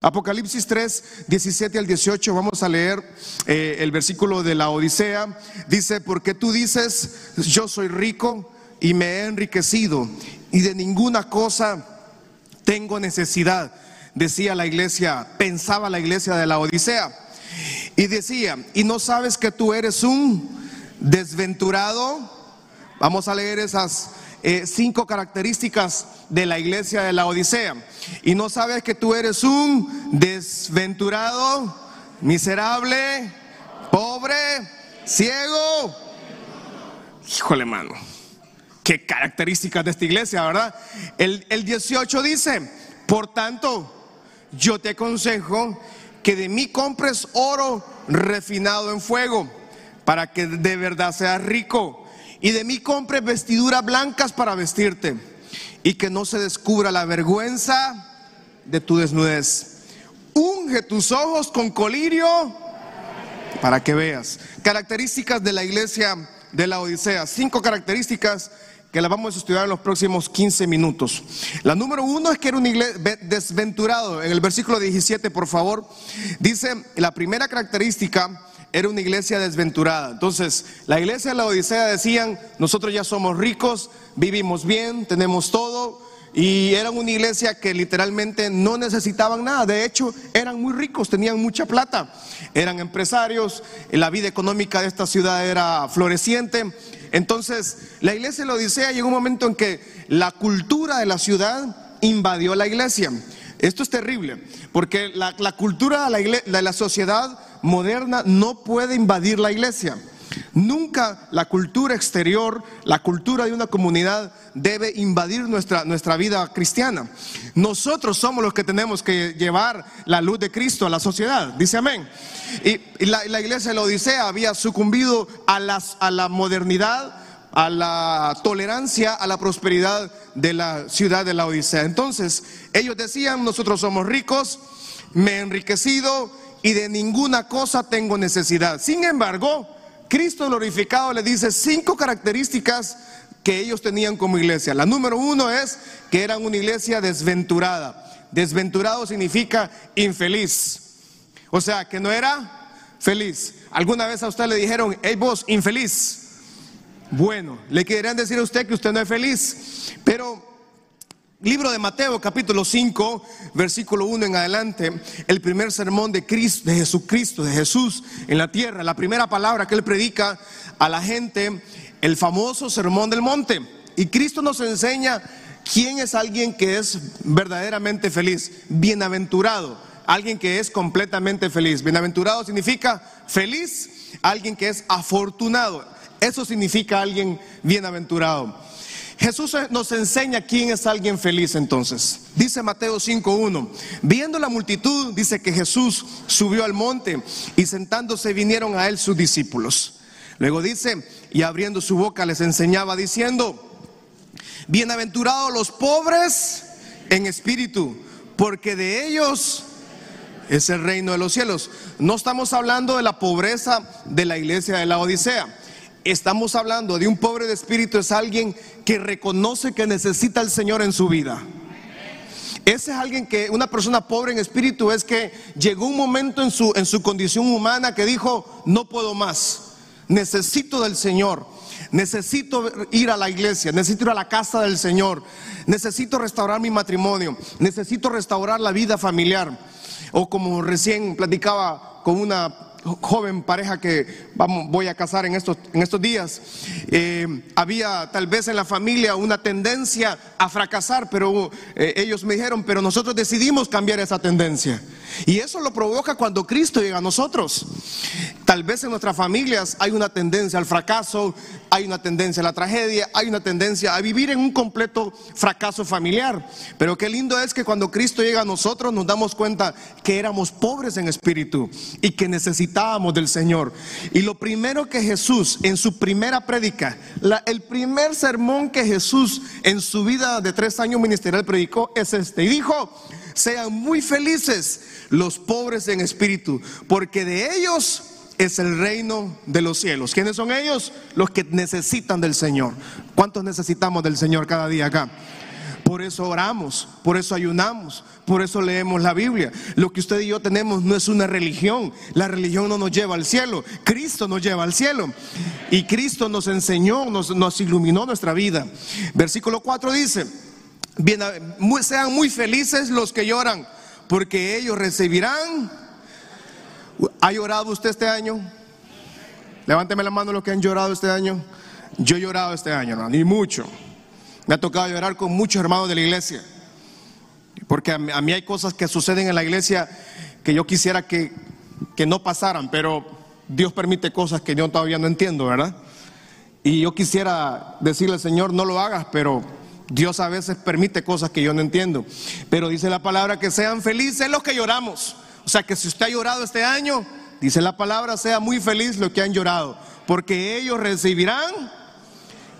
Apocalipsis 3, 17 al 18, vamos a leer eh, el versículo de la Odisea. Dice, porque tú dices, yo soy rico y me he enriquecido y de ninguna cosa tengo necesidad, decía la iglesia, pensaba la iglesia de la Odisea. Y decía, y no sabes que tú eres un desventurado. Vamos a leer esas eh, cinco características de la iglesia de la Odisea. Y no sabes que tú eres un desventurado, miserable, pobre, ciego. Híjole, mano. Qué características de esta iglesia, ¿verdad? El, el 18 dice, por tanto, yo te aconsejo que de mí compres oro refinado en fuego, para que de verdad seas rico y de mí compres vestiduras blancas para vestirte y que no se descubra la vergüenza de tu desnudez. Unge tus ojos con colirio para que veas. Características de la iglesia de la Odisea. Cinco características que las vamos a estudiar en los próximos 15 minutos. La número uno es que era un desventurado. En el versículo 17, por favor, dice la primera característica era una iglesia desventurada. Entonces, la iglesia de la Odisea decían, nosotros ya somos ricos, vivimos bien, tenemos todo. Y eran una iglesia que literalmente no necesitaban nada. De hecho, eran muy ricos, tenían mucha plata. Eran empresarios, la vida económica de esta ciudad era floreciente. Entonces, la iglesia de la Odisea llegó un momento en que la cultura de la ciudad invadió la iglesia. Esto es terrible, porque la, cultura de la, de la sociedad moderna no puede invadir la iglesia. Nunca la cultura exterior, la cultura de una comunidad debe invadir nuestra, nuestra vida cristiana. Nosotros somos los que tenemos que llevar la luz de Cristo a la sociedad. Dice amén. Y, la, iglesia de la Odisea había sucumbido a, las, a la modernidad, a la tolerancia, a la prosperidad de la ciudad de la Odisea. Entonces, ellos decían, nosotros somos ricos, me he enriquecido y de ninguna cosa tengo necesidad. Sin embargo, Cristo glorificado le dice cinco características que ellos tenían como iglesia. La número uno es que eran una iglesia desventurada. Desventurado significa infeliz. O sea, que no era feliz. ¿Alguna vez a usted le dijeron, hey vos, infeliz? Bueno, le querían decir a usted que usted no es feliz. Pero Libro de Mateo capítulo 5, versículo 1 en adelante, el primer sermón de Cristo, de Jesucristo, de Jesús en la tierra, la primera palabra que él predica a la gente, el famoso sermón del monte. Y Cristo nos enseña quién es alguien que es verdaderamente feliz, bienaventurado, alguien que es completamente feliz. Bienaventurado significa feliz, alguien que es afortunado. Eso significa alguien bienaventurado. Jesús nos enseña quién es alguien feliz entonces. Dice Mateo 5.1, viendo la multitud, dice que Jesús subió al monte y sentándose vinieron a él sus discípulos. Luego dice, y abriendo su boca les enseñaba diciendo, bienaventurados los pobres en espíritu, porque de ellos es el reino de los cielos. No estamos hablando de la pobreza de la iglesia de la Odisea. Estamos hablando de un pobre de espíritu, es alguien que reconoce que necesita al Señor en su vida. Ese es alguien que, una persona pobre en espíritu, es que llegó un momento en su, en su condición humana que dijo, no puedo más, necesito del Señor, necesito ir a la iglesia, necesito ir a la casa del Señor, necesito restaurar mi matrimonio, necesito restaurar la vida familiar. O como recién platicaba con una joven pareja que vamos, voy a casar en estos, días, eh, había tal vez en la familia una tendencia a fracasar, pero eh, ellos me dijeron, pero nosotros decidimos cambiar esa tendencia. Y eso lo provoca cuando Cristo llega a nosotros. Tal vez en nuestras familias hay una tendencia al fracaso, hay una tendencia a la tragedia, hay una tendencia a vivir en un completo fracaso familiar. Pero qué lindo es que cuando Cristo llega a nosotros nos damos cuenta que éramos pobres en espíritu y que necesitábamos del Señor. Y lo primero que Jesús en su primera prédica, el primer sermón que Jesús en su vida de tres años ministerial predicó es este. Y dijo, sean muy felices los pobres en espíritu, porque de ellos es el reino de los cielos. ¿Quiénes son ellos? Los que necesitan del Señor. ¿Cuántos necesitamos del Señor cada día acá? Por eso oramos, por eso ayunamos, por eso leemos la Biblia. Lo que usted y yo tenemos no es una religión. La religión no nos lleva al cielo. Cristo nos lleva al cielo. Y Cristo nos enseñó, nos, iluminó nuestra vida. Versículo 4 dice, Bien, sean muy felices los que lloran, porque ellos recibirán. ¿Ha llorado usted este año? Levánteme la mano los que han llorado este año. Yo he llorado este año, hermano, y mucho. Me ha tocado llorar con muchos hermanos de la iglesia. Porque a mí, hay cosas que suceden en la iglesia que yo quisiera que, que no pasaran, pero Dios permite cosas que yo todavía no entiendo, ¿verdad? Y yo quisiera decirle, Señor, no lo hagas, pero Dios a veces permite cosas que yo no entiendo. Pero dice la palabra que sean felices los que lloramos. O sea que si usted ha llorado este año, dice la palabra, sea muy feliz los que han llorado. Porque ellos recibirán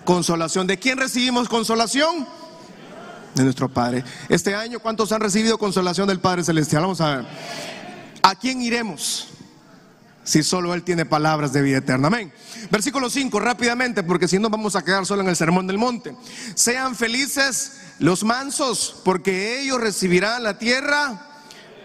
consolación. ¿De quién recibimos consolación? De nuestro Padre. Este año, ¿cuántos han recibido consolación del Padre Celestial? Vamos a ver. ¿A quién iremos? si solo Él tiene palabras de vida eterna. Amén. Versículo 5, rápidamente, porque si no vamos a quedar solo en el sermón del monte. Sean felices los mansos, porque ellos recibirán la tierra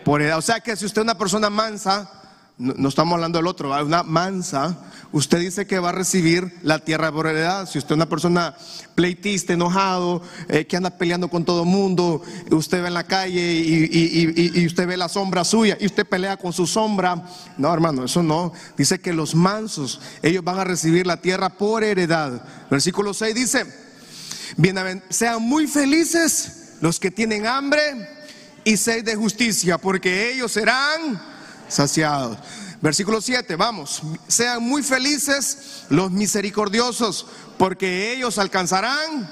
por edad. O sea que si usted es una persona mansa, no, estamos hablando del otro, una mansa, usted dice que va a recibir la tierra por heredad. Si usted es una persona pleitista, enojado, eh, que anda peleando con todo el mundo, usted ve en la calle y, usted ve la sombra suya y usted pelea con su sombra. No, hermano, eso no. Dice que los mansos, ellos van a recibir la tierra por heredad. Versículo 6 dice, Bien, sean muy felices los que tienen hambre y sed de justicia, porque ellos serán saciados. Versículo 7, vamos, sean muy felices los misericordiosos, porque ellos alcanzarán.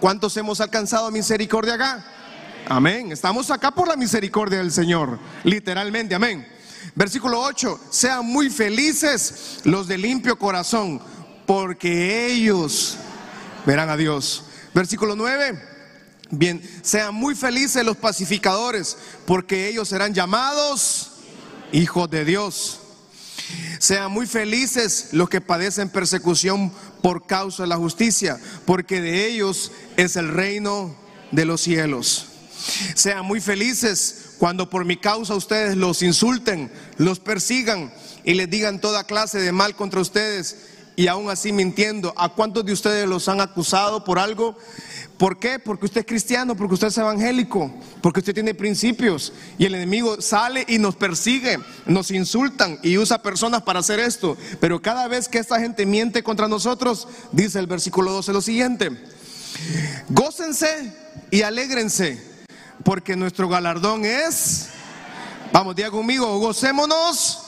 ¿Cuántos hemos alcanzado misericordia acá? Amén. Estamos acá por la misericordia del Señor, literalmente, amén. Versículo 8, sean muy felices los de limpio corazón, porque ellos verán a Dios. Versículo 9, bien, sean muy felices los pacificadores, porque ellos serán llamados hijos de Dios. Sean muy felices los que padecen persecución por causa de la justicia, porque de ellos es el reino de los cielos. Sean muy felices cuando por mi causa ustedes los insulten, los persigan y les digan toda clase de mal contra ustedes y aún así mintiendo. ¿A cuántos de ustedes los han acusado por algo? ¿Por qué? Porque usted es cristiano, porque usted es evangélico, porque usted tiene principios y el enemigo sale y nos persigue, nos insultan y usa personas para hacer esto. Pero cada vez que esta gente miente contra nosotros, dice el versículo 12 lo siguiente, gócense y alégrense, porque nuestro galardón es, vamos, diga conmigo, gocémonos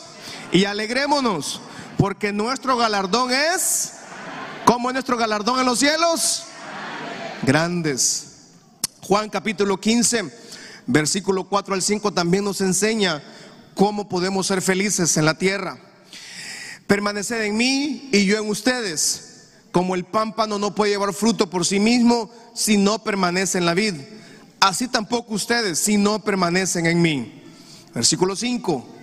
y alegrémonos, porque nuestro galardón es, ¿cómo es nuestro galardón en los cielos? grandes. Juan capítulo 15, versículo 4 al 5 también nos enseña cómo podemos ser felices en la tierra. Permaneced en mí y yo en ustedes. Como el pámpano no puede llevar fruto por sí mismo si no permanece en la vid. Así tampoco ustedes si no permanecen en mí. Versículo 5.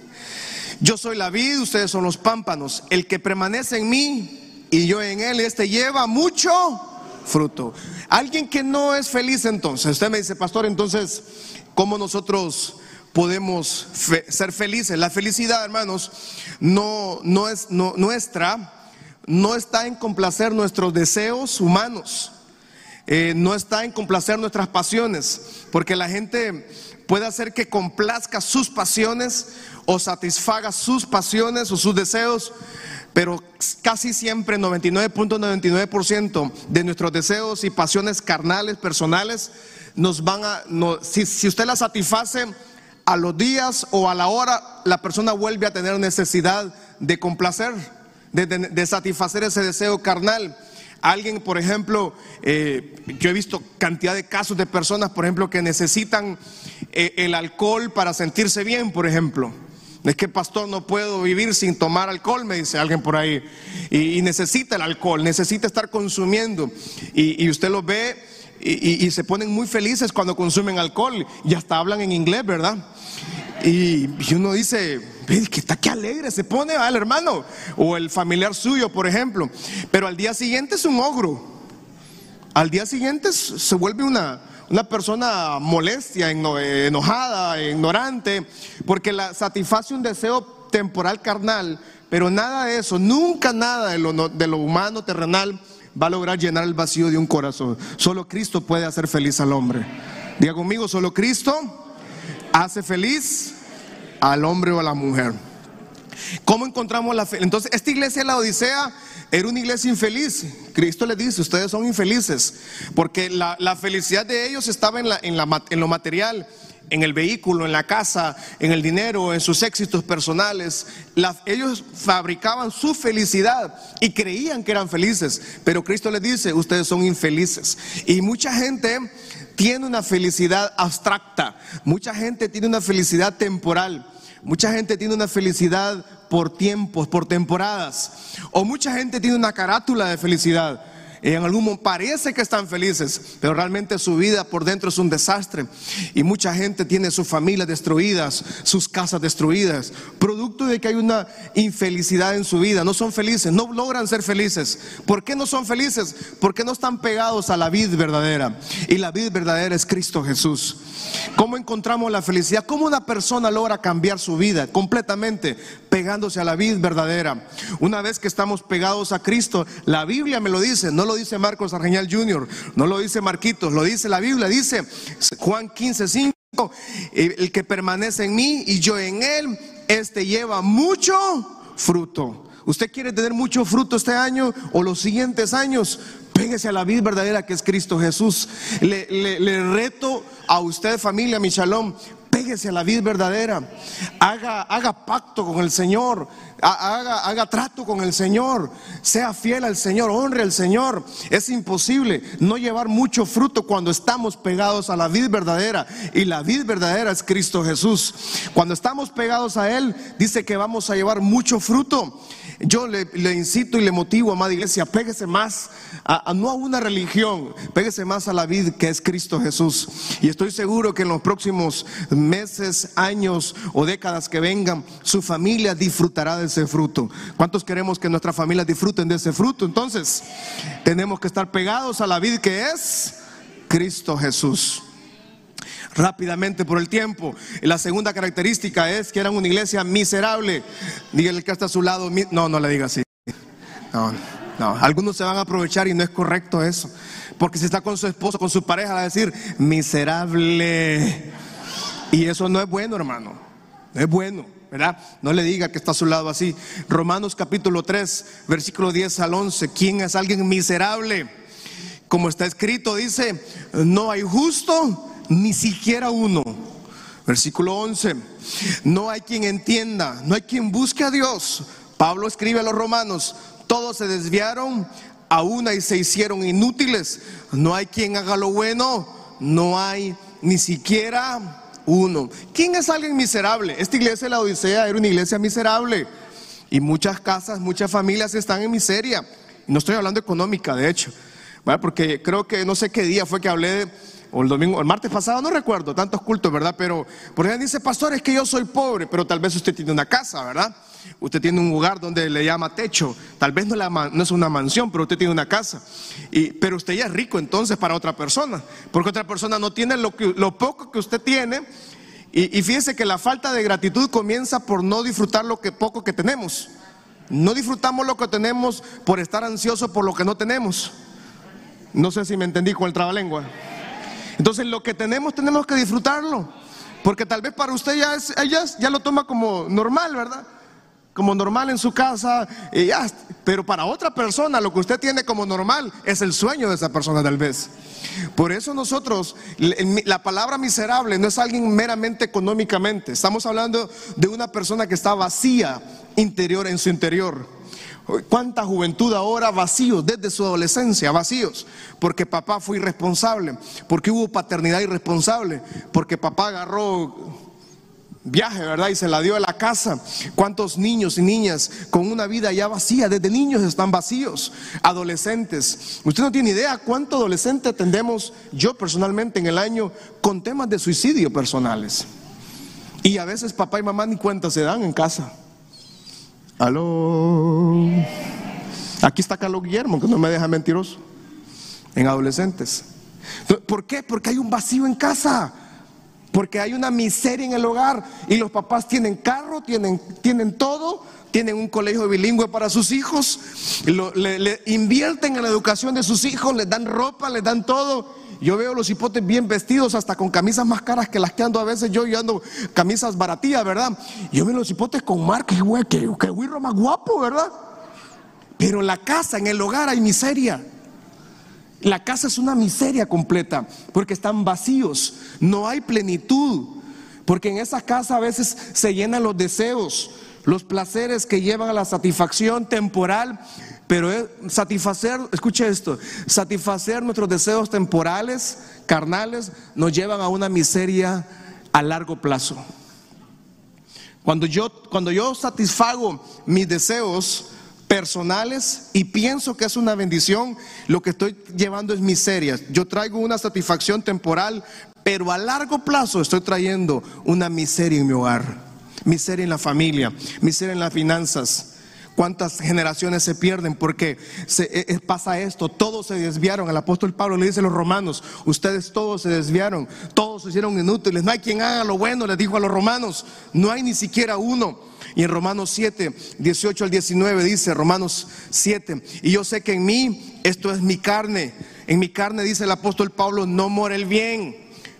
Yo soy la vid, ustedes son los pámpanos. El que permanece en mí y yo en él, este lleva mucho fruto. Alguien que no es feliz entonces, usted me dice, pastor, entonces, ¿cómo nosotros podemos ser felices? La felicidad, hermanos, no, no es nuestra, no está en complacer nuestros deseos humanos. Eh, no está en complacer nuestras pasiones, porque la gente puede hacer que complazca sus pasiones o satisfaga sus pasiones o sus deseos, pero casi siempre 99.99% de nuestros deseos y pasiones carnales, personales, nos van a, si, usted las satisface a los días o a la hora, la persona vuelve a tener necesidad de complacer, de, satisfacer ese deseo carnal. Alguien, por ejemplo, eh, yo he visto cantidad de casos de personas, por ejemplo, que necesitan eh, el alcohol para sentirse bien, por ejemplo. Es que pastor no puedo vivir sin tomar alcohol, me dice alguien por ahí. Y, necesita el alcohol, necesita estar consumiendo. Y, usted lo ve y, se ponen muy felices cuando consumen alcohol. Y hasta hablan en inglés, ¿verdad? Y, uno dice, que está que alegre se pone al hermano. O el familiar suyo, por ejemplo. Pero al día siguiente es un ogro. Al día siguiente se vuelve una, una persona molestia, enojada, ignorante, porque la satisface un deseo temporal carnal, pero nada de eso, nunca nada de lo, de lo humano terrenal va a lograr llenar el vacío de un corazón. Solo Cristo puede hacer feliz al hombre. Diga conmigo, solo Cristo hace feliz al hombre o a la mujer. ¿Cómo encontramos la fe? Entonces, esta iglesia de la Odisea era una iglesia infeliz. Cristo le dice, ustedes son infelices, porque la, felicidad de ellos estaba en, la, en, la, en lo material en el vehículo, en la casa, en el dinero, en sus éxitos personales. ellos fabricaban su felicidad y creían que eran felices, pero Cristo les dice, ustedes son infelices. Y mucha gente tiene una felicidad abstracta, mucha gente tiene una felicidad temporal. Mucha gente tiene una felicidad por tiempos, por temporadas. O mucha gente tiene una carátula de felicidad en algún momento parece que están felices, pero realmente su vida por dentro es un desastre. Y mucha gente tiene sus familias destruidas, sus casas destruidas, producto de que hay una infelicidad en su vida. No son felices, no logran ser felices. ¿Por qué no son felices? Porque no están pegados a la vida verdadera. Y la vida verdadera es Cristo Jesús. ¿Cómo encontramos la felicidad? ¿Cómo una persona logra cambiar su vida completamente pegándose a la vida verdadera? Una vez que estamos pegados a Cristo, la Biblia me lo dice, no lo dice Marcos Argeñal Jr., no lo dice Marquitos, lo dice la Biblia, dice Juan 15, 5, el que permanece en mí y yo en él, este lleva mucho fruto. ¿Usted quiere tener mucho fruto este año o los siguientes años? Péguese a la vida verdadera que es Cristo Jesús. Le, le reto a usted, familia, mi shalom, péguese a la vida verdadera, haga, haga pacto con el Señor, haga, haga trato con el Señor, sea fiel al Señor, honre al Señor. Es imposible no llevar mucho fruto cuando estamos pegados a la vida verdadera y la vida verdadera es Cristo Jesús. Cuando estamos pegados a Él, dice que vamos a llevar mucho fruto. Yo le, incito y le motivo, amada iglesia, péguese más, a, no a una religión, péguese más a la vida que es Cristo Jesús. Y estoy seguro que en los próximos meses, años o décadas que vengan, su familia disfrutará de ese fruto. ¿Cuántos queremos que nuestra familia disfruten de ese fruto? Entonces, tenemos que estar pegados a la vida que es Cristo Jesús rápidamente por el tiempo. La segunda característica es que eran una iglesia miserable. Dígale que está a su lado. No, no le diga así. No, no. Algunos se van a aprovechar y no es correcto eso. Porque si está con su esposo, con su pareja, va a decir miserable. Y eso no es bueno, hermano. No es bueno. ¿verdad? No le diga que está a su lado así. Romanos capítulo 3, versículo 10 al 11. ¿Quién es alguien miserable? Como está escrito, dice, no hay justo ni siquiera uno. Versículo 11. No hay quien entienda, no hay quien busque a Dios. Pablo escribe a los romanos, todos se desviaron a una y se hicieron inútiles. No hay quien haga lo bueno, no hay ni siquiera uno. ¿Quién es alguien miserable? Esta iglesia de la Odisea era una iglesia miserable. Y muchas casas, muchas familias están en miseria. No estoy hablando económica, de hecho. Porque creo que no sé qué día fue que hablé de o el domingo, el martes pasado, no recuerdo, tantos cultos, ¿verdad? Pero por ejemplo dice, pastor, es que yo soy pobre, pero tal vez usted tiene una casa, ¿verdad? Usted tiene un lugar donde le llama techo, tal vez no, es una mansión, pero usted tiene una casa. Y, pero usted ya es rico entonces para otra persona, porque otra persona no tiene lo, que, poco que usted tiene. Y, y fíjese que la falta de gratitud comienza por no disfrutar lo que poco que tenemos. No disfrutamos lo que tenemos por estar ansioso por lo que no tenemos. No sé si me entendí con el trabalengua. Entonces lo que tenemos tenemos que disfrutarlo. Porque tal vez para usted ya, es, ella ya lo toma como normal, ¿verdad? Como normal en su casa. Y ya, pero para otra persona lo que usted tiene como normal es el sueño de esa persona tal vez. Por eso nosotros, la palabra miserable no es alguien meramente económicamente. Estamos hablando de una persona que está vacía interior en su interior. ¿Cuánta juventud ahora vacíos desde su adolescencia, vacíos? Porque papá fue irresponsable, porque hubo paternidad irresponsable, porque papá agarró viaje, ¿verdad? Y se la dio a la casa. ¿Cuántos niños y niñas con una vida ya vacía, desde niños están vacíos? Adolescentes. Usted no tiene idea cuánto adolescente atendemos yo personalmente en el año con temas de suicidio personales. Y a veces papá y mamá ni cuenta se dan en casa. Aló. Aquí está Carlos Guillermo, que no me deja mentiroso. En adolescentes. ¿Por qué? Porque hay un vacío en casa. Porque hay una miseria en el hogar. Y los papás tienen carro, tienen, tienen todo, tienen un colegio bilingüe para sus hijos, le, invierten en la educación de sus hijos, les dan ropa, les dan todo. Yo veo los hipotes bien vestidos, hasta con camisas más caras que las que ando a veces yo, yo ando camisas baratillas, ¿verdad? Yo veo los hipotes con marcas, güey, que, que más guapo, ¿verdad? Pero en la casa, en el hogar hay miseria. La casa es una miseria completa porque están vacíos, no hay plenitud, porque en esa casa a veces se llenan los deseos, los placeres que llevan a la satisfacción temporal, pero satisfacer, escuche esto, satisfacer nuestros deseos temporales, carnales, nos llevan a una miseria a largo plazo. Cuando yo, cuando yo satisfago mis deseos personales y pienso que es una bendición, lo que estoy llevando es miseria. Yo traigo una satisfacción temporal, pero a largo plazo estoy trayendo una miseria en mi hogar miseria en la familia, miseria en las finanzas. ¿Cuántas generaciones se pierden porque se, eh, eh, pasa esto? Todos se desviaron. El apóstol Pablo le dice a los romanos, ustedes todos se desviaron, todos se hicieron inútiles. No hay quien haga lo bueno, les dijo a los romanos. No hay ni siquiera uno. Y en Romanos 7, 18 al 19 dice, Romanos 7, y yo sé que en mí esto es mi carne. En mi carne dice el apóstol Pablo, no mora el bien,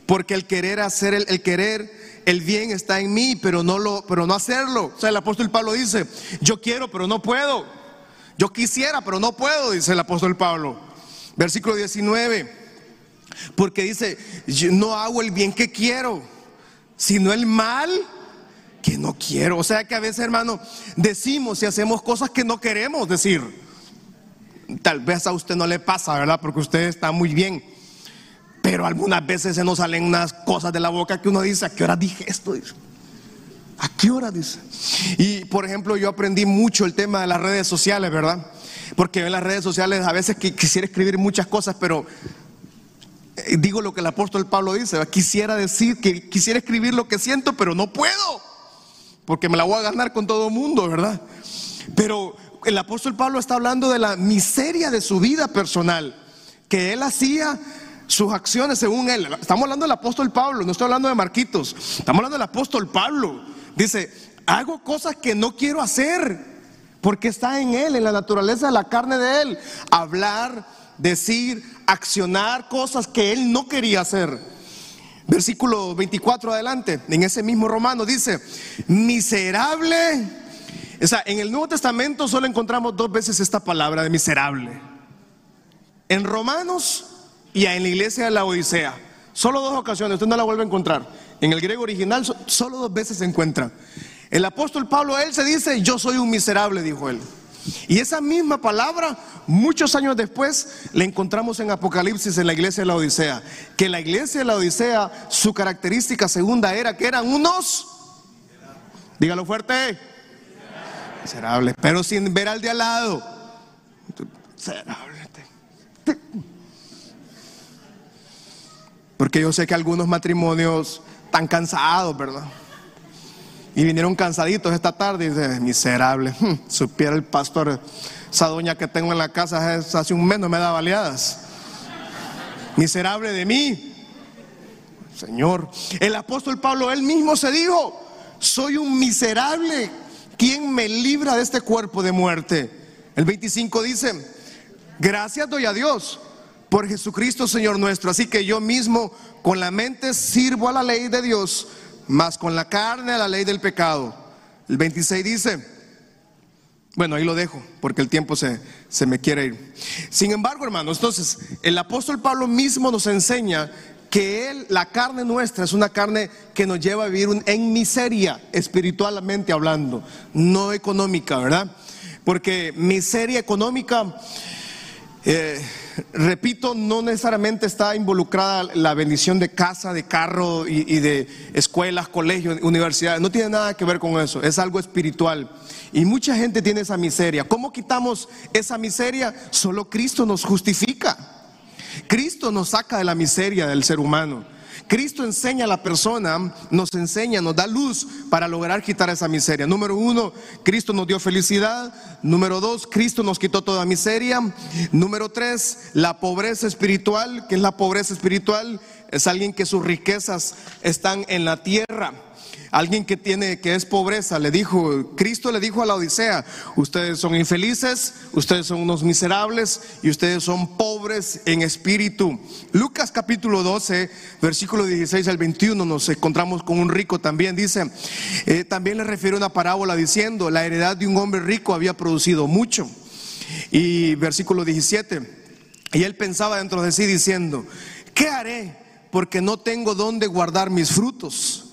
porque el querer hacer el, el querer el bien está en mí, pero no lo, pero no hacerlo. O sea, el apóstol Pablo dice, yo quiero, pero no puedo. Yo quisiera, pero no puedo, dice el apóstol Pablo. Versículo 19. Porque dice, no hago el bien que quiero, sino el mal que no quiero. O sea que a veces, hermano, decimos y hacemos cosas que no queremos decir. Tal vez a usted no le pasa, ¿verdad? Porque usted está muy bien. Pero algunas veces se nos salen unas cosas de la boca que uno dice, ¿a qué hora dije esto? ¿A qué hora dice? Y por ejemplo, yo aprendí mucho el tema de las redes sociales, ¿verdad? Porque en las redes sociales a veces quisiera escribir muchas cosas, pero eh, digo lo que el apóstol Pablo dice, quisiera decir, que quisiera escribir lo que siento, pero no puedo, porque me la voy a ganar con todo el mundo, ¿verdad? Pero el apóstol Pablo está hablando de la miseria de su vida personal, que él hacía sus acciones según él. Estamos hablando del apóstol Pablo, no estoy hablando de Marquitos. Estamos hablando del apóstol Pablo. Dice, hago cosas que no quiero hacer porque está en él, en la naturaleza de la carne de él. Hablar, decir, accionar cosas que él no quería hacer. Versículo 24 adelante, en ese mismo romano dice, miserable. O sea, en el Nuevo Testamento solo encontramos dos veces esta palabra de miserable. En Romanos y en la iglesia de la Odisea. Solo dos ocasiones, usted no la vuelve a encontrar. En el griego original solo dos veces se encuentra. El apóstol Pablo, él se dice, yo soy un miserable, dijo él. Y esa misma palabra, muchos años después, la encontramos en Apocalipsis en la iglesia de la Odisea. Que la iglesia de la Odisea, su característica segunda era que eran unos, dígalo fuerte, miserables, pero sin ver al de al lado. Miserable. Porque yo sé que algunos matrimonios están cansados, ¿verdad? Y vinieron cansaditos esta tarde y dice, miserable, supiera el pastor, esa doña que tengo en la casa hace un mes no me da baleadas. Miserable de mí. Señor, el apóstol Pablo él mismo se dijo, soy un miserable, ¿quién me libra de este cuerpo de muerte? El 25 dice, gracias doy a Dios por Jesucristo Señor nuestro. Así que yo mismo con la mente sirvo a la ley de Dios, más con la carne a la ley del pecado. El 26 dice, bueno, ahí lo dejo, porque el tiempo se, se me quiere ir. Sin embargo, hermanos, entonces, el apóstol Pablo mismo nos enseña que él, la carne nuestra, es una carne que nos lleva a vivir en miseria, espiritualmente hablando, no económica, ¿verdad? Porque miseria económica... Eh, repito, no necesariamente está involucrada la bendición de casa, de carro y, de escuelas, colegios, universidades. No tiene nada que ver con eso, es algo espiritual. Y mucha gente tiene esa miseria. ¿Cómo quitamos esa miseria? Solo Cristo nos justifica. Cristo nos saca de la miseria del ser humano. Cristo enseña a la persona, nos enseña, nos da luz para lograr quitar esa miseria. Número uno, Cristo nos dio felicidad. Número dos, Cristo nos quitó toda miseria. Número tres, la pobreza espiritual. ¿Qué es la pobreza espiritual? Es alguien que sus riquezas están en la tierra. Alguien que tiene que es pobreza le dijo, Cristo le dijo a la Odisea, ustedes son infelices, ustedes son unos miserables y ustedes son pobres en espíritu. Lucas capítulo 12, versículo 16 al 21 nos encontramos con un rico también dice, eh, también le refiere una parábola diciendo, la heredad de un hombre rico había producido mucho. Y versículo 17, y él pensaba dentro de sí diciendo, ¿qué haré? Porque no tengo dónde guardar mis frutos.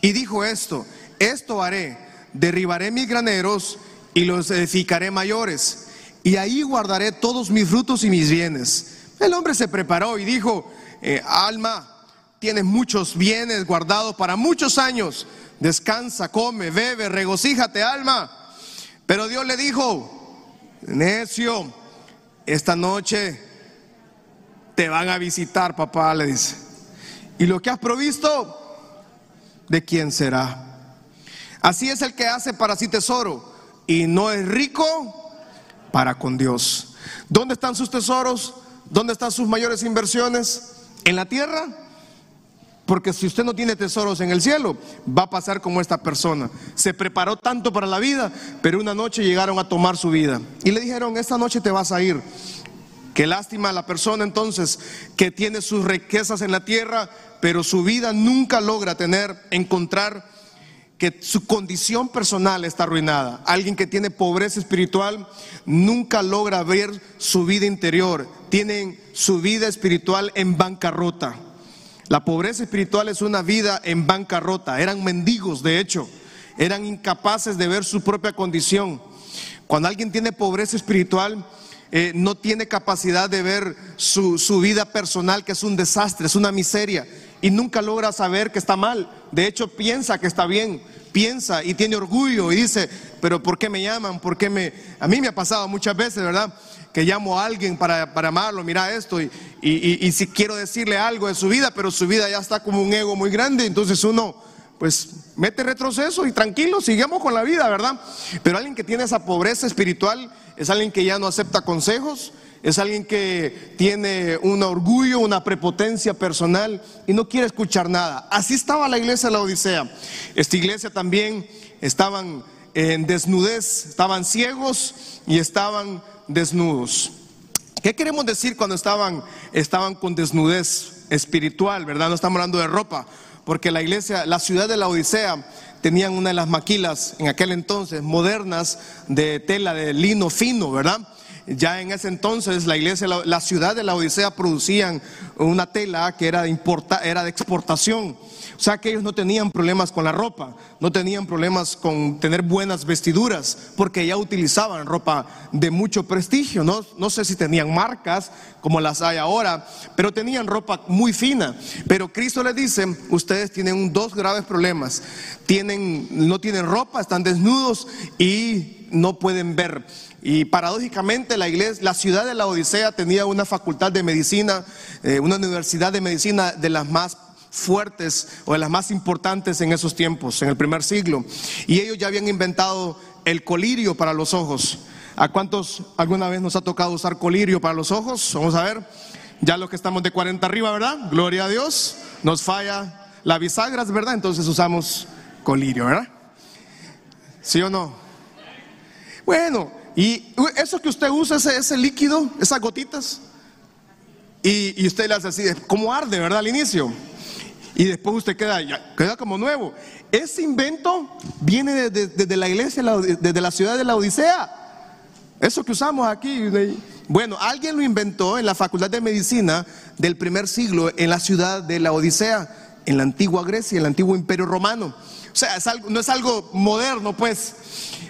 Y dijo esto, esto haré, derribaré mis graneros y los edificaré mayores, y ahí guardaré todos mis frutos y mis bienes. El hombre se preparó y dijo, eh, alma, tienes muchos bienes guardados para muchos años, descansa, come, bebe, regocíjate, alma. Pero Dios le dijo, necio, esta noche te van a visitar, papá, le dice. Y lo que has provisto, de quién será. Así es el que hace para sí tesoro y no es rico para con Dios. ¿Dónde están sus tesoros? ¿Dónde están sus mayores inversiones? ¿En la tierra? Porque si usted no tiene tesoros en el cielo, va a pasar como esta persona. Se preparó tanto para la vida, pero una noche llegaron a tomar su vida. Y le dijeron, esta noche te vas a ir. Qué lástima la persona entonces que tiene sus riquezas en la tierra, pero su vida nunca logra tener, encontrar que su condición personal está arruinada. Alguien que tiene pobreza espiritual nunca logra ver su vida interior, tienen su vida espiritual en bancarrota. La pobreza espiritual es una vida en bancarrota. Eran mendigos, de hecho, eran incapaces de ver su propia condición. Cuando alguien tiene pobreza espiritual, eh, no tiene capacidad de ver su, su vida personal, que es un desastre, es una miseria y nunca logra saber que está mal. De hecho, piensa que está bien, piensa y tiene orgullo y dice, pero ¿por qué me llaman? ¿Por qué me...? A mí me ha pasado muchas veces, ¿verdad? Que llamo a alguien para, para amarlo, mira esto, y, y, y, si quiero decirle algo de su vida, pero su vida ya está como un ego muy grande, entonces uno pues mete retroceso y tranquilo, sigamos con la vida, ¿verdad? Pero alguien que tiene esa pobreza espiritual es alguien que ya no acepta consejos, es alguien que tiene un orgullo, una prepotencia personal y no quiere escuchar nada. Así estaba la iglesia de la Odisea. Esta iglesia también estaban en desnudez, estaban ciegos y estaban desnudos. ¿Qué queremos decir cuando estaban, estaban con desnudez espiritual, verdad? No estamos hablando de ropa, porque la iglesia, la ciudad de la Odisea, tenían una de las maquilas en aquel entonces modernas de tela de lino fino, ¿verdad? Ya en ese entonces la iglesia, la, ciudad de la Odisea producían una tela que era de, era de exportación. O sea que ellos no tenían problemas con la ropa, no tenían problemas con tener buenas vestiduras, porque ya utilizaban ropa de mucho prestigio. No, no sé si tenían marcas como las hay ahora, pero tenían ropa muy fina. Pero Cristo les dice, ustedes tienen dos graves problemas. Tienen, no tienen ropa, están desnudos y no pueden ver. Y paradójicamente la iglesia, la ciudad de la Odisea tenía una facultad de medicina, eh, una universidad de medicina de las más fuertes o de las más importantes en esos tiempos, en el primer siglo. Y ellos ya habían inventado el colirio para los ojos. ¿A cuántos alguna vez nos ha tocado usar colirio para los ojos? Vamos a ver. Ya los que estamos de 40 arriba, ¿verdad? Gloria a Dios. Nos falla la bisagra, ¿verdad? Entonces usamos colirio, ¿verdad? ¿Sí o no? Bueno, y eso que usted usa, ese, ese líquido, esas gotitas, y, usted le hace así, como arde, ¿verdad? Al inicio. Y después usted queda, queda como nuevo. Ese invento viene desde la iglesia, desde la ciudad de la Odisea. Eso que usamos aquí. Bueno, alguien lo inventó en la Facultad de Medicina del primer siglo en la ciudad de la Odisea, en la antigua Grecia, en el antiguo imperio romano. O sea, no es algo moderno, pues.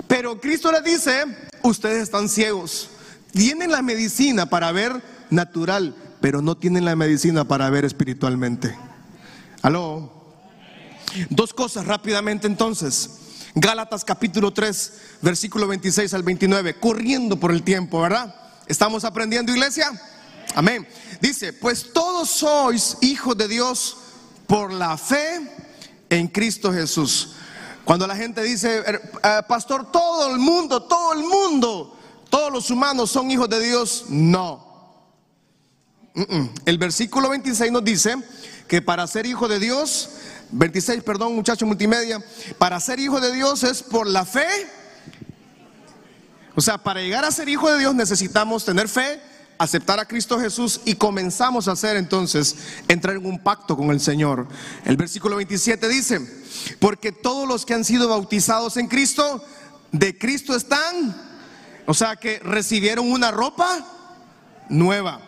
Pero Cristo le dice, ustedes están ciegos. Tienen la medicina para ver natural, pero no tienen la medicina para ver espiritualmente. Aló. Dos cosas rápidamente entonces. Gálatas capítulo 3, versículo 26 al 29, corriendo por el tiempo, ¿verdad? ¿Estamos aprendiendo iglesia? Amén. Dice, pues todos sois hijos de Dios por la fe en Cristo Jesús. Cuando la gente dice, "Er, eh, pastor, todo el mundo, todo el mundo, todos los humanos son hijos de Dios, no. El versículo 26 nos dice que para ser hijo de Dios, 26, perdón, muchacho multimedia, para ser hijo de Dios es por la fe. O sea, para llegar a ser hijo de Dios necesitamos tener fe, aceptar a Cristo Jesús y comenzamos a hacer entonces entrar en un pacto con el Señor. El versículo 27 dice, porque todos los que han sido bautizados en Cristo, de Cristo están, o sea, que recibieron una ropa nueva.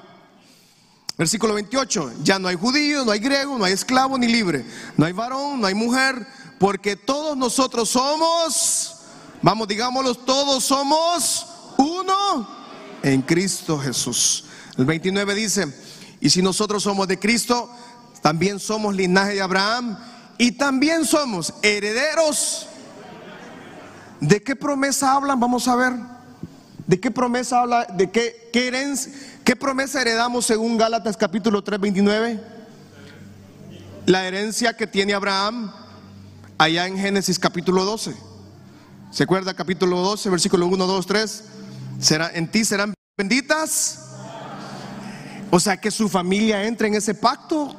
Versículo 28, ya no hay judío, no hay griego, no hay esclavo ni libre, no hay varón, no hay mujer, porque todos nosotros somos, vamos, digámoslo, todos somos uno en Cristo Jesús. El 29 dice, y si nosotros somos de Cristo, también somos linaje de Abraham y también somos herederos. ¿De qué promesa hablan? Vamos a ver. ¿De qué promesa habla? ¿De qué, herencia? ¿Qué promesa heredamos según Gálatas capítulo 3, 29? La herencia que tiene Abraham allá en Génesis capítulo 12. ¿Se acuerda capítulo 12, versículo 1, 2, 3? Será, en ti serán benditas. O sea que su familia entre en ese pacto.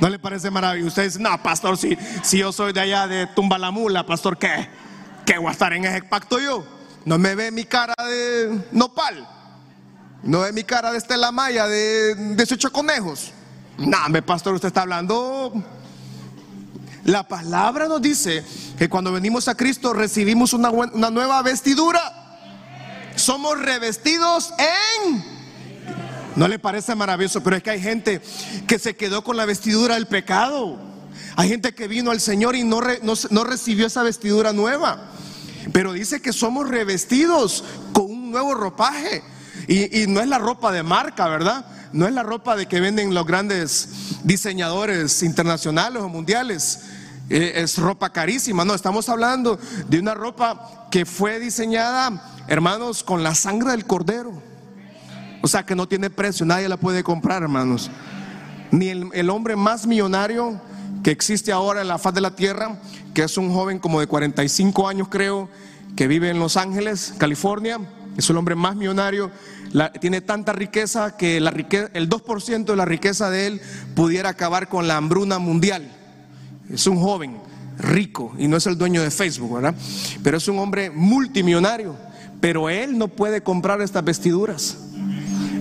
¿No le parece maravilloso? Usted dice, no, pastor, si, si yo soy de allá de Tumbalamula, pastor, ¿qué? ¿Qué voy a estar en ese pacto yo? No me ve mi cara de nopal. No ve mi cara de Estela Maya de 18 conejos. No, me pastor, usted está hablando. La palabra nos dice que cuando venimos a Cristo recibimos una, una nueva vestidura. Somos revestidos en. ¿No le parece maravilloso? Pero es que hay gente que se quedó con la vestidura del pecado. Hay gente que vino al Señor y no, re- no, no recibió esa vestidura nueva. Pero dice que somos revestidos con un nuevo ropaje. Y, y no es la ropa de marca, ¿verdad? No es la ropa de que venden los grandes diseñadores internacionales o mundiales. Eh, es ropa carísima. No, estamos hablando de una ropa que fue diseñada, hermanos, con la sangre del cordero. O sea que no tiene precio, nadie la puede comprar, hermanos. Ni el, hombre más millonario que existe ahora en la faz de la tierra, que es un joven como de 45 años creo, que vive en Los Ángeles, California, es el hombre más millonario, la- tiene tanta riqueza que la rique- el 2% de la riqueza de él pudiera acabar con la hambruna mundial. Es un joven rico y no es el dueño de Facebook, ¿verdad? Pero es un hombre multimillonario, pero él no puede comprar estas vestiduras.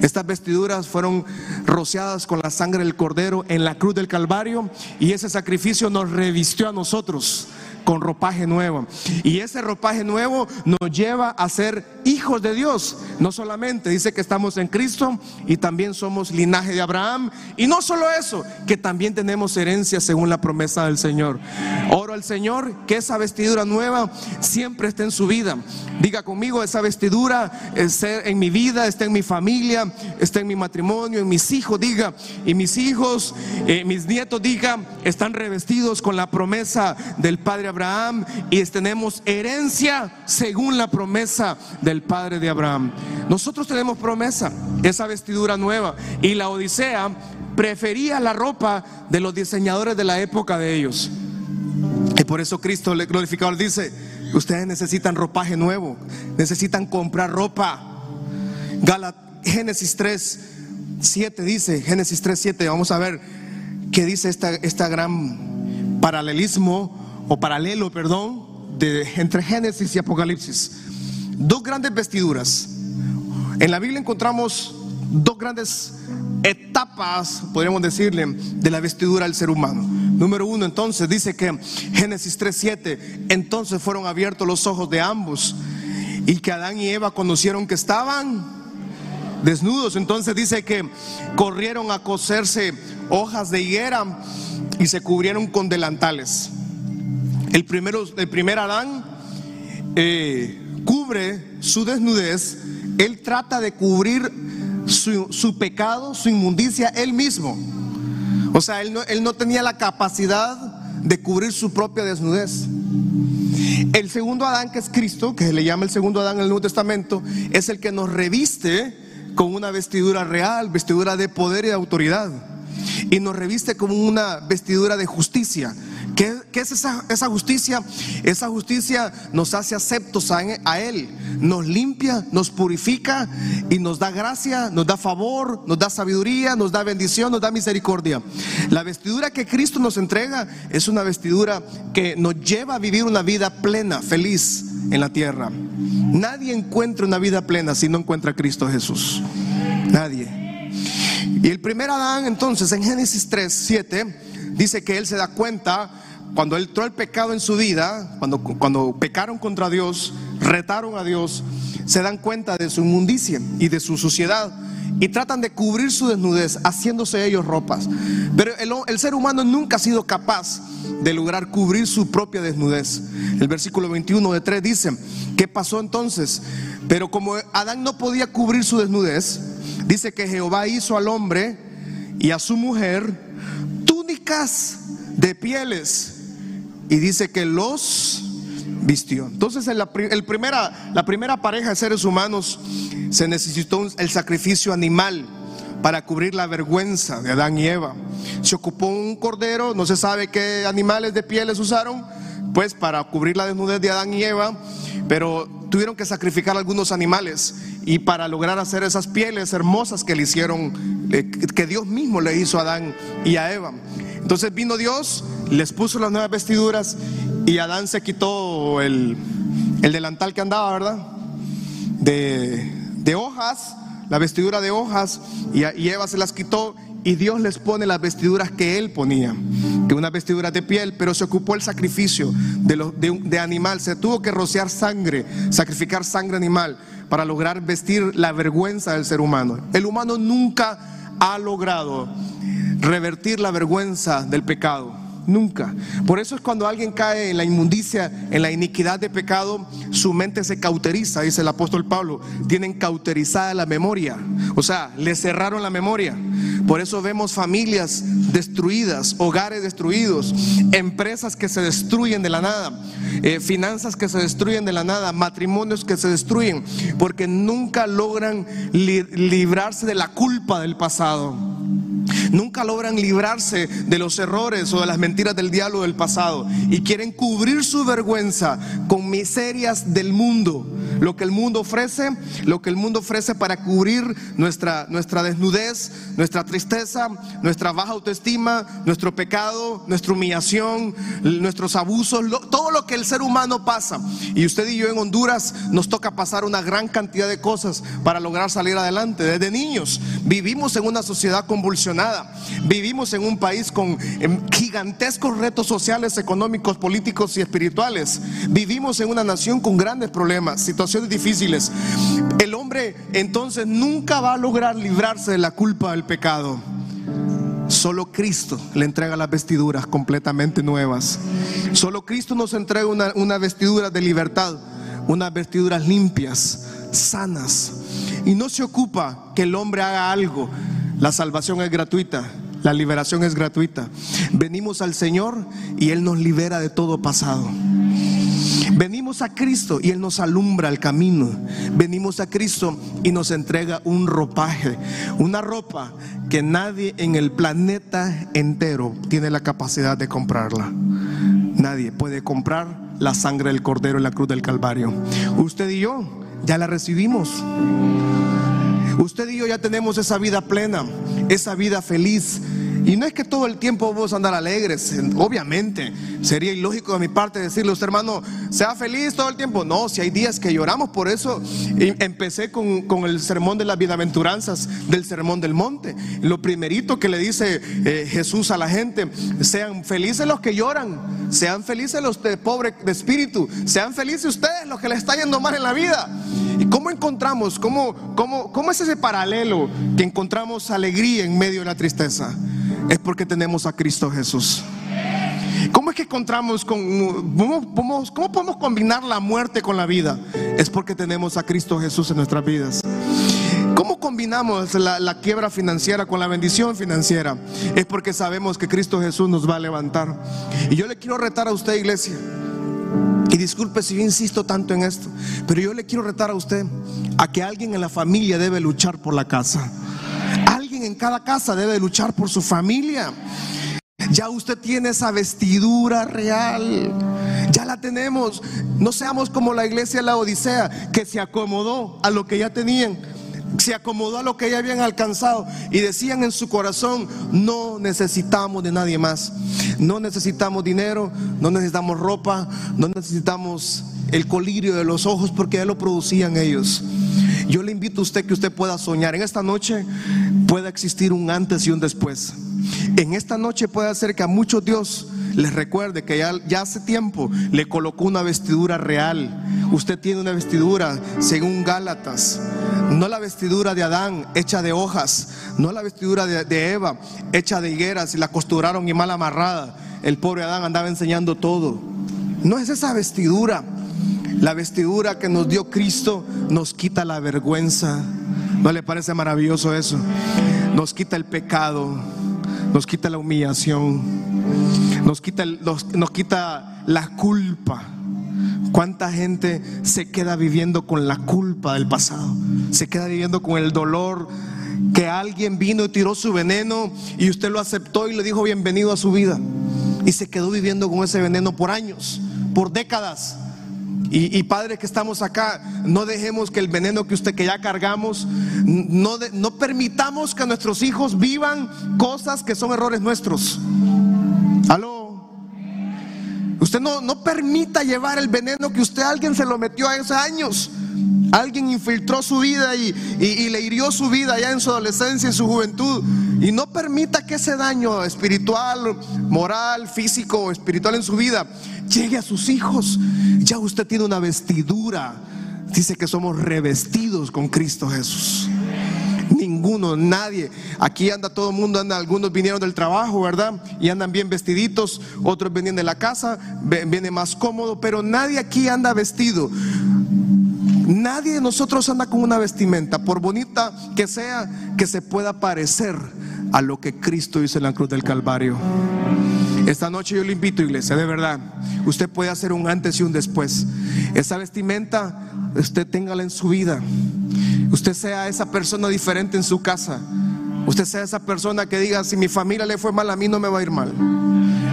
Estas vestiduras fueron rociadas con la sangre del cordero en la cruz del Calvario y ese sacrificio nos revistió a nosotros con ropaje nuevo. Y ese ropaje nuevo nos lleva a ser hijos de Dios. No solamente dice que estamos en Cristo y también somos linaje de Abraham. Y no solo eso, que también tenemos herencia según la promesa del Señor. Oro al Señor que esa vestidura nueva siempre esté en su vida. Diga conmigo, esa vestidura esté en mi vida, está en mi familia, está en mi matrimonio, en mis hijos, diga. Y mis hijos, eh, mis nietos, diga, están revestidos con la promesa del Padre Abraham y tenemos herencia según la promesa del Padre de Abraham. Nosotros tenemos promesa, esa vestidura nueva. Y la Odisea prefería la ropa de los diseñadores de la época de ellos. Y por eso Cristo le glorificador dice, ustedes necesitan ropaje nuevo, necesitan comprar ropa. Gala- Génesis 3, 7 dice, Génesis 3, 7, vamos a ver qué dice esta, esta gran paralelismo o paralelo, perdón, entre Génesis y Apocalipsis. Dos grandes vestiduras. En la Biblia encontramos dos grandes etapas, podríamos decirle, de la vestidura del ser humano. Número uno, entonces, dice que Génesis 3:7, entonces fueron abiertos los ojos de ambos y que Adán y Eva conocieron que estaban desnudos. Entonces dice que corrieron a coserse hojas de higuera y se cubrieron con delantales. El, primero, el primer Adán eh, cubre su desnudez, él trata de cubrir su, pecado, su inmundicia, él mismo. O sea, él no, él no tenía la capacidad de cubrir su propia desnudez. El segundo Adán, que es Cristo, que se le llama el segundo Adán en el Nuevo Testamento, es el que nos reviste con una vestidura real, vestidura de poder y de autoridad. y nos reviste como una vestidura de justicia. ¿Qué, es esa, justicia? Esa justicia nos hace aceptos a, a Él, nos limpia, nos purifica y nos da gracia, nos da favor, nos da sabiduría, nos da bendición, nos da misericordia. La vestidura que Cristo nos entrega es una vestidura que nos lleva a vivir una vida plena, feliz en la tierra. Nadie encuentra una vida plena si no encuentra a Cristo Jesús. Nadie. Y el primer Adán, entonces, en Génesis 3, 7, dice que él se da cuenta cuando entró el pecado en su vida, cuando, cuando pecaron contra Dios, retaron a Dios, se dan cuenta de su inmundicia y de su suciedad y tratan de cubrir su desnudez haciéndose ellos ropas. Pero el, el, ser humano nunca ha sido capaz de lograr cubrir su propia desnudez. El versículo 21 de 3 dice, ¿qué pasó entonces? Pero como Adán no podía cubrir su desnudez, dice que Jehová hizo al hombre y a su mujer de pieles y dice que los vistió. Entonces, en la, el primera, la primera pareja de seres humanos se necesitó el sacrificio animal para cubrir la vergüenza de Adán y Eva. Se ocupó un cordero, no se sabe qué animales de pieles usaron, pues para cubrir la desnudez de Adán y Eva, pero tuvieron que sacrificar algunos animales y para lograr hacer esas pieles hermosas que le hicieron, que Dios mismo le hizo a Adán y a Eva. Entonces vino Dios, les puso las nuevas vestiduras y Adán se quitó el, delantal que andaba, ¿verdad? De, hojas, la vestidura de hojas, y, Eva se las quitó y Dios les pone las vestiduras que él ponía, que una vestidura de piel, pero se ocupó el sacrificio de, de, de, animal, se tuvo que rociar sangre, sacrificar sangre animal para lograr vestir la vergüenza del ser humano. El humano nunca ha logrado revertir la vergüenza del pecado. Nunca. Por eso es cuando alguien cae en la inmundicia, en la iniquidad de pecado, su mente se cauteriza, dice el apóstol Pablo. Tienen cauterizada la memoria. O sea, le cerraron la memoria. Por eso vemos familias destruidas, hogares destruidos, empresas que se destruyen de la nada, eh, finanzas que se destruyen de la nada, matrimonios que se destruyen, porque nunca logran librarse de la culpa del pasado. Nunca logran librarse de los errores o de las mentiras del diablo del pasado y quieren cubrir su vergüenza con miserias del mundo. Lo que el mundo ofrece, lo que el mundo ofrece para cubrir nuestra, nuestra desnudez, nuestra tristeza, nuestra baja autoestima, nuestro pecado, nuestra humillación, nuestros abusos, todo lo que el ser humano pasa. Y usted y yo en Honduras nos toca pasar una gran cantidad de cosas para lograr salir adelante. Desde niños vivimos en una sociedad convulsionada, vivimos en un país con em, gigantescos retos sociales, económicos, políticos y espirituales. Vivimos en una nación con grandes problemas, situaciones difíciles. El hombre entonces nunca va a lograr librarse de la culpa del pecado. Solo Cristo le entrega las vestiduras completamente nuevas. Solo Cristo nos entrega una, una vestidura de libertad, unas vestiduras limpias, sanas. Y no se ocupa que el hombre haga algo. La salvación es gratuita. La liberación es gratuita. Venimos al Señor y Él nos libera de todo pasado. Venimos a Cristo y Él nos alumbra el camino. Venimos a Cristo y nos entrega un ropaje, una ropa que nadie en el planeta entero tiene la capacidad de comprarla. Nadie puede comprar la sangre del Cordero en la cruz del Calvario. Usted y yo ya la recibimos. Usted y yo ya tenemos esa vida plena, esa vida feliz, y no es que todo el tiempo vamos a andar alegres, obviamente. Sería ilógico de mi parte decirle a usted, hermano, sea feliz todo el tiempo. No, si hay días que lloramos, por eso empecé con, el sermón de las bienaventuranzas, del sermón del monte. Lo primerito que le dice eh, Jesús a la gente, sean felices los que lloran, sean felices los de pobre de espíritu, sean felices ustedes los que les está yendo mal en la vida. ¿Y cómo encontramos, cómo, cómo, cómo es ese paralelo que encontramos alegría en medio de la tristeza? es porque tenemos a Cristo Jesús. ¿Cómo es que encontramos con, cómo, podemos combinar la muerte con la vida? Es porque tenemos a Cristo Jesús en nuestras vidas. ¿Cómo combinamos la, la, quiebra financiera con la bendición financiera? Es porque sabemos que Cristo Jesús nos va a levantar. Y yo le quiero retar a usted, iglesia. Y disculpe si yo insisto tanto en esto, pero yo le quiero retar a usted a que alguien en la familia debe luchar por la casa alguien en cada casa debe luchar por su familia. Ya usted tiene esa vestidura real. Ya la tenemos. No seamos como la iglesia de la Odisea, que se acomodó a lo que ya tenían. Se acomodó a lo que ya habían alcanzado. Y decían en su corazón, no necesitamos de nadie más. No necesitamos dinero, no necesitamos ropa, no necesitamos el colirio de los ojos porque ya lo producían ellos. Yo le invito a usted que usted pueda soñar. En esta noche pueda existir un antes y un después. En esta noche puede ser que a muchos Dios les recuerde que ya, hace tiempo le colocó una vestidura real. Usted tiene una vestidura según Gálatas. No la vestidura de Adán hecha de hojas. No la vestidura de, Eva hecha de higueras y la costuraron y mal amarrada. El pobre Adán andaba enseñando todo. No es esa vestidura. La vestidura que nos dio Cristo nos quita la vergüenza. ¿No le parece maravilloso eso? Nos quita el pecado, nos quita la humillación, nos quita, nos, nos quita la culpa. ¿Cuánta gente se queda viviendo con la culpa del pasado? Se queda viviendo con el dolor que alguien vino y tiró su veneno y usted lo aceptó y le dijo bienvenido a su vida. Y se quedó viviendo con ese veneno por años, por décadas. Y, y, padres que estamos acá, no dejemos que el veneno que usted que ya cargamos, no, de, no permitamos que nuestros hijos vivan cosas que son errores nuestros. Aló. Usted no, no permita llevar el veneno que usted alguien se lo metió a esos años. Alguien infiltró su vida y, y, le hirió su vida ya en su adolescencia, en su juventud. Y no permita que ese daño espiritual, moral, físico espiritual en su vida llegue a sus hijos. Ya usted tiene una vestidura. Dice que somos revestidos con Cristo Jesús. Ninguno, nadie. Aquí anda todo el mundo, anda, algunos vinieron del trabajo, ¿verdad? Y andan bien vestiditos, otros vienen de la casa, viene más cómodo, pero nadie aquí anda vestido. Nadie de nosotros anda con una vestimenta, por bonita que sea, que se pueda parecer a lo que Cristo hizo en la cruz del Calvario. Esta noche yo le invito, iglesia, de verdad. Usted puede hacer un antes y un después. Esa vestimenta, usted téngala en su vida. Usted sea esa persona diferente en su casa. Usted sea esa persona que diga, si mi familia le fue mal, a mí no me va a ir mal.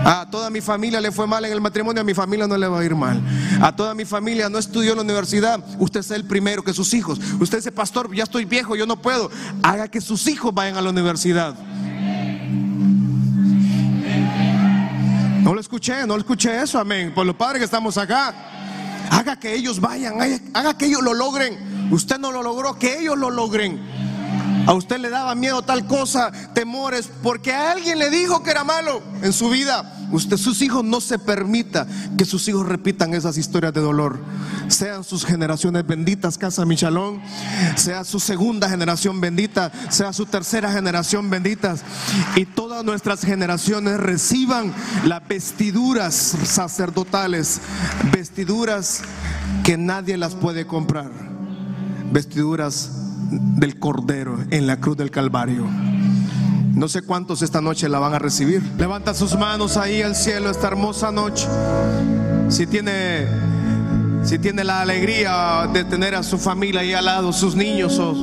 A toda mi familia le fue mal en el matrimonio, a mi familia no le va a ir mal. A toda mi familia no estudió en la universidad, usted sea el primero que sus hijos. Usted dice, pastor, ya estoy viejo, yo no puedo. Haga que sus hijos vayan a la universidad. No lo escuché, no lo escuché eso, amén. Por los padres que estamos acá, haga que ellos vayan, haga que ellos lo logren. Usted no lo logró, que ellos lo logren. A usted le daba miedo tal cosa, temores, porque a alguien le dijo que era malo en su vida. Usted, sus hijos, no se permita que sus hijos repitan esas historias de dolor. Sean sus generaciones benditas, Casa Michalón, sea su segunda generación bendita, sea su tercera generación benditas. Y todas nuestras generaciones reciban las vestiduras sacerdotales, vestiduras que nadie las puede comprar, vestiduras del Cordero en la cruz del Calvario. No sé cuántos esta noche la van a recibir. Levanta sus manos ahí al cielo esta hermosa noche. Si tiene, si tiene la alegría de tener a su familia ahí al lado, sus niños o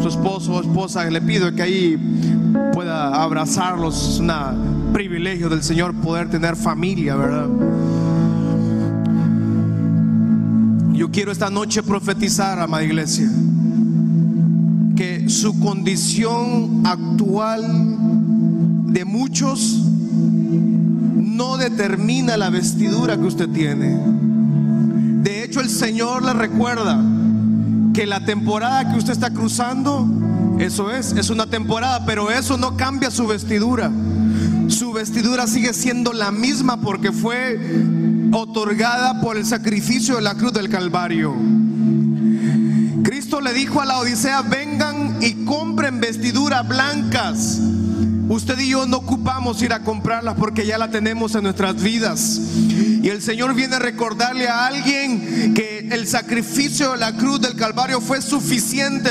su esposo o esposa, le pido que ahí pueda abrazarlos. Es un privilegio del Señor poder tener familia, ¿verdad? Yo quiero esta noche profetizar, amada iglesia que su condición actual de muchos no determina la vestidura que usted tiene. De hecho, el Señor le recuerda que la temporada que usted está cruzando, eso es, es una temporada, pero eso no cambia su vestidura. Su vestidura sigue siendo la misma porque fue otorgada por el sacrificio de la cruz del Calvario. Cristo le dijo a la Odisea, vengan y compren vestiduras blancas. Usted y yo no ocupamos ir a comprarlas porque ya la tenemos en nuestras vidas. Y el Señor viene a recordarle a alguien que el sacrificio de la cruz del Calvario fue suficiente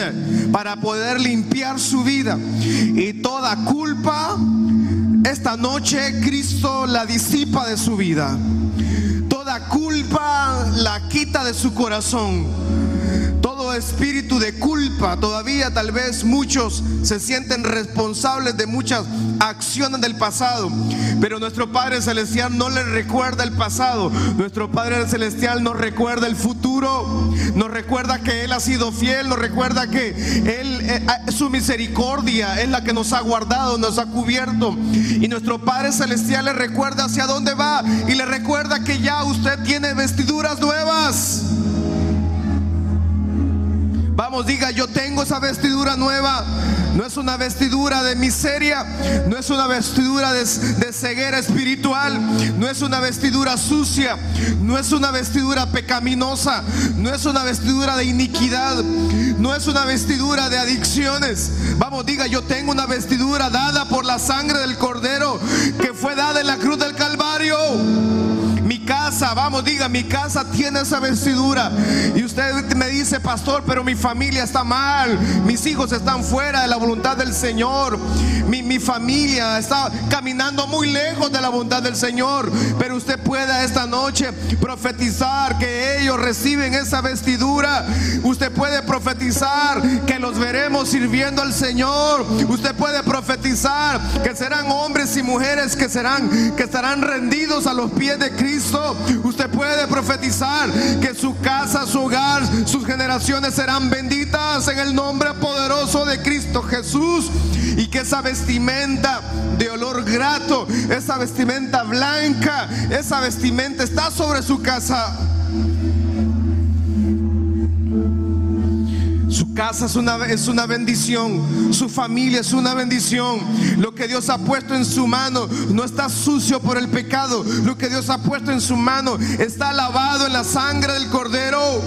para poder limpiar su vida. Y toda culpa, esta noche Cristo la disipa de su vida. Toda culpa la quita de su corazón espíritu de culpa. Todavía tal vez muchos se sienten responsables de muchas acciones del pasado. Pero nuestro Padre Celestial no le recuerda el pasado. Nuestro Padre Celestial nos recuerda el futuro. Nos recuerda que Él ha sido fiel. Nos recuerda que Él, eh, su misericordia es la que nos ha guardado, nos ha cubierto. Y nuestro Padre Celestial le recuerda hacia dónde va. Y le recuerda que ya usted tiene vestiduras nuevas. Vamos, diga, yo tengo esa vestidura nueva. No es una vestidura de miseria, no es una vestidura de, ceguera espiritual, no es una vestidura sucia, no es una vestidura pecaminosa, no es una vestidura de iniquidad, no es una vestidura de adicciones. Vamos, diga, yo tengo una vestidura dada por la sangre del cordero que fue dada en la cruz del Calvario casa, vamos, diga, mi casa tiene esa vestidura. Y usted me dice, pastor, pero mi familia está mal, mis hijos están fuera de la voluntad del Señor, mi, mi familia está caminando muy lejos de la voluntad del Señor. Pero usted puede esta noche profetizar que ellos reciben esa vestidura. Usted puede profetizar que los veremos sirviendo al Señor. Usted puede profetizar que serán hombres y mujeres que serán que estarán rendidos a los pies de Cristo Usted puede profetizar que su casa, su hogar, sus generaciones serán benditas en el nombre poderoso de Cristo Jesús. Y que esa vestimenta de olor grato, esa vestimenta blanca, esa vestimenta está sobre su casa. Su casa es una, es una bendición. Su familia es una bendición. Lo que Dios ha puesto en su mano no está sucio por el pecado. Lo que Dios ha puesto en su mano está lavado en la sangre del cordero.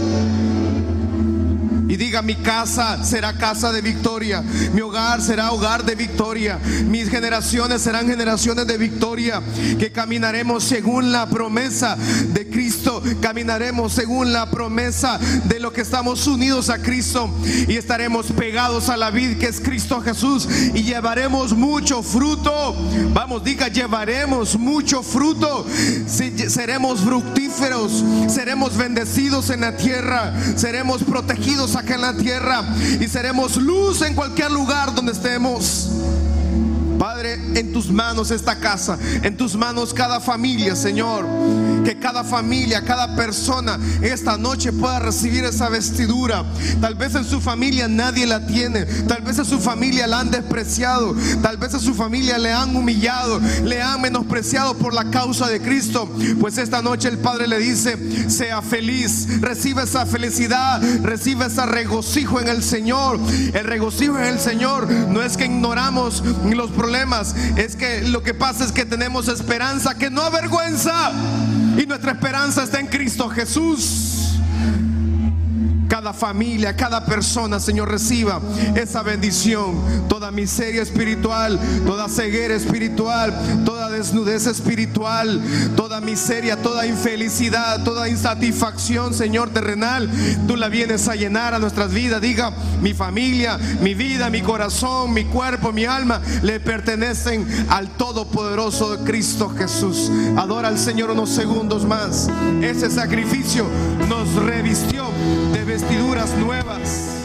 Y diga, mi casa será casa de victoria. Mi hogar será hogar de victoria. Mis generaciones serán generaciones de victoria. Que caminaremos según la promesa de Cristo. Caminaremos según la promesa de lo que estamos unidos a Cristo. Y estaremos pegados a la vid que es Cristo Jesús. Y llevaremos mucho fruto. Vamos, diga, llevaremos mucho fruto. Seremos fructíferos. Seremos bendecidos en la tierra. Seremos protegidos acá en la tierra y seremos luz en cualquier lugar donde estemos. Padre, en tus manos esta casa, en tus manos cada familia, Señor. Que cada familia, cada persona esta noche pueda recibir esa vestidura. Tal vez en su familia nadie la tiene. Tal vez en su familia la han despreciado. Tal vez en su familia le han humillado, le han menospreciado por la causa de Cristo. Pues esta noche el Padre le dice, sea feliz, recibe esa felicidad, recibe ese regocijo en el Señor. El regocijo en el Señor no es que ignoramos los problemas es que lo que pasa es que tenemos esperanza que no avergüenza. Y nuestra esperanza está en Cristo Jesús cada familia, cada persona, Señor, reciba esa bendición. Toda miseria espiritual, toda ceguera espiritual, toda desnudez espiritual, toda miseria, toda infelicidad, toda insatisfacción, Señor, terrenal, tú la vienes a llenar a nuestras vidas. Diga, mi familia, mi vida, mi corazón, mi cuerpo, mi alma, le pertenecen al Todopoderoso de Cristo Jesús. Adora al Señor unos segundos más. Ese sacrificio nos revistió de vestiduras nuevas.